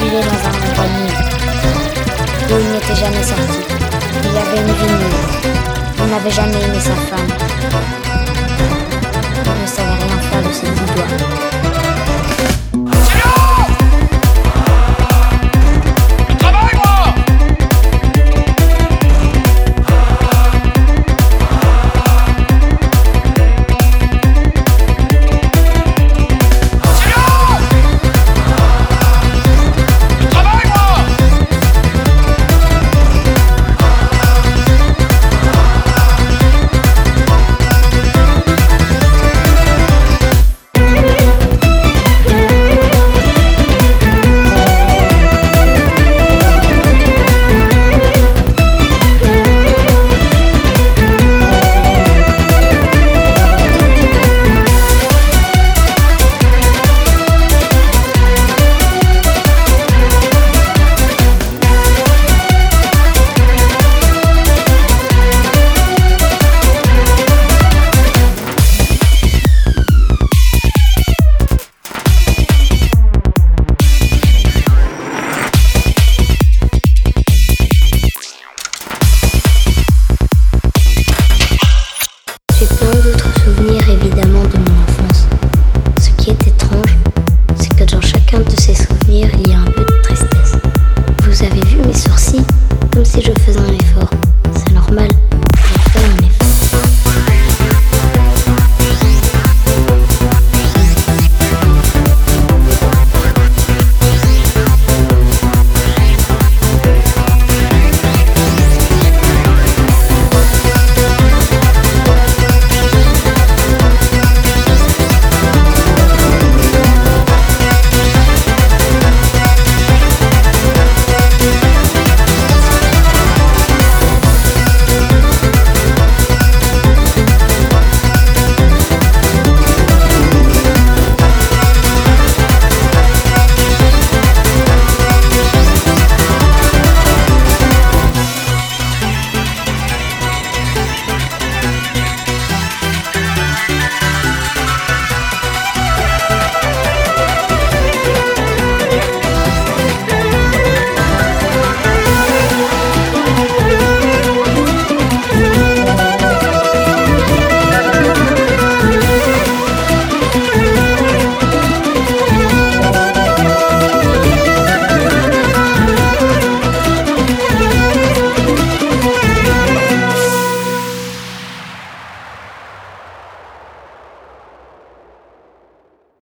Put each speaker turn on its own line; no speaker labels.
Il est dans un endroit nul. D'où il n'était jamais sorti. Il avait une vie nulle. On n'avait jamais aimé sa femme. On ne savait rien faire de ses dix doigts.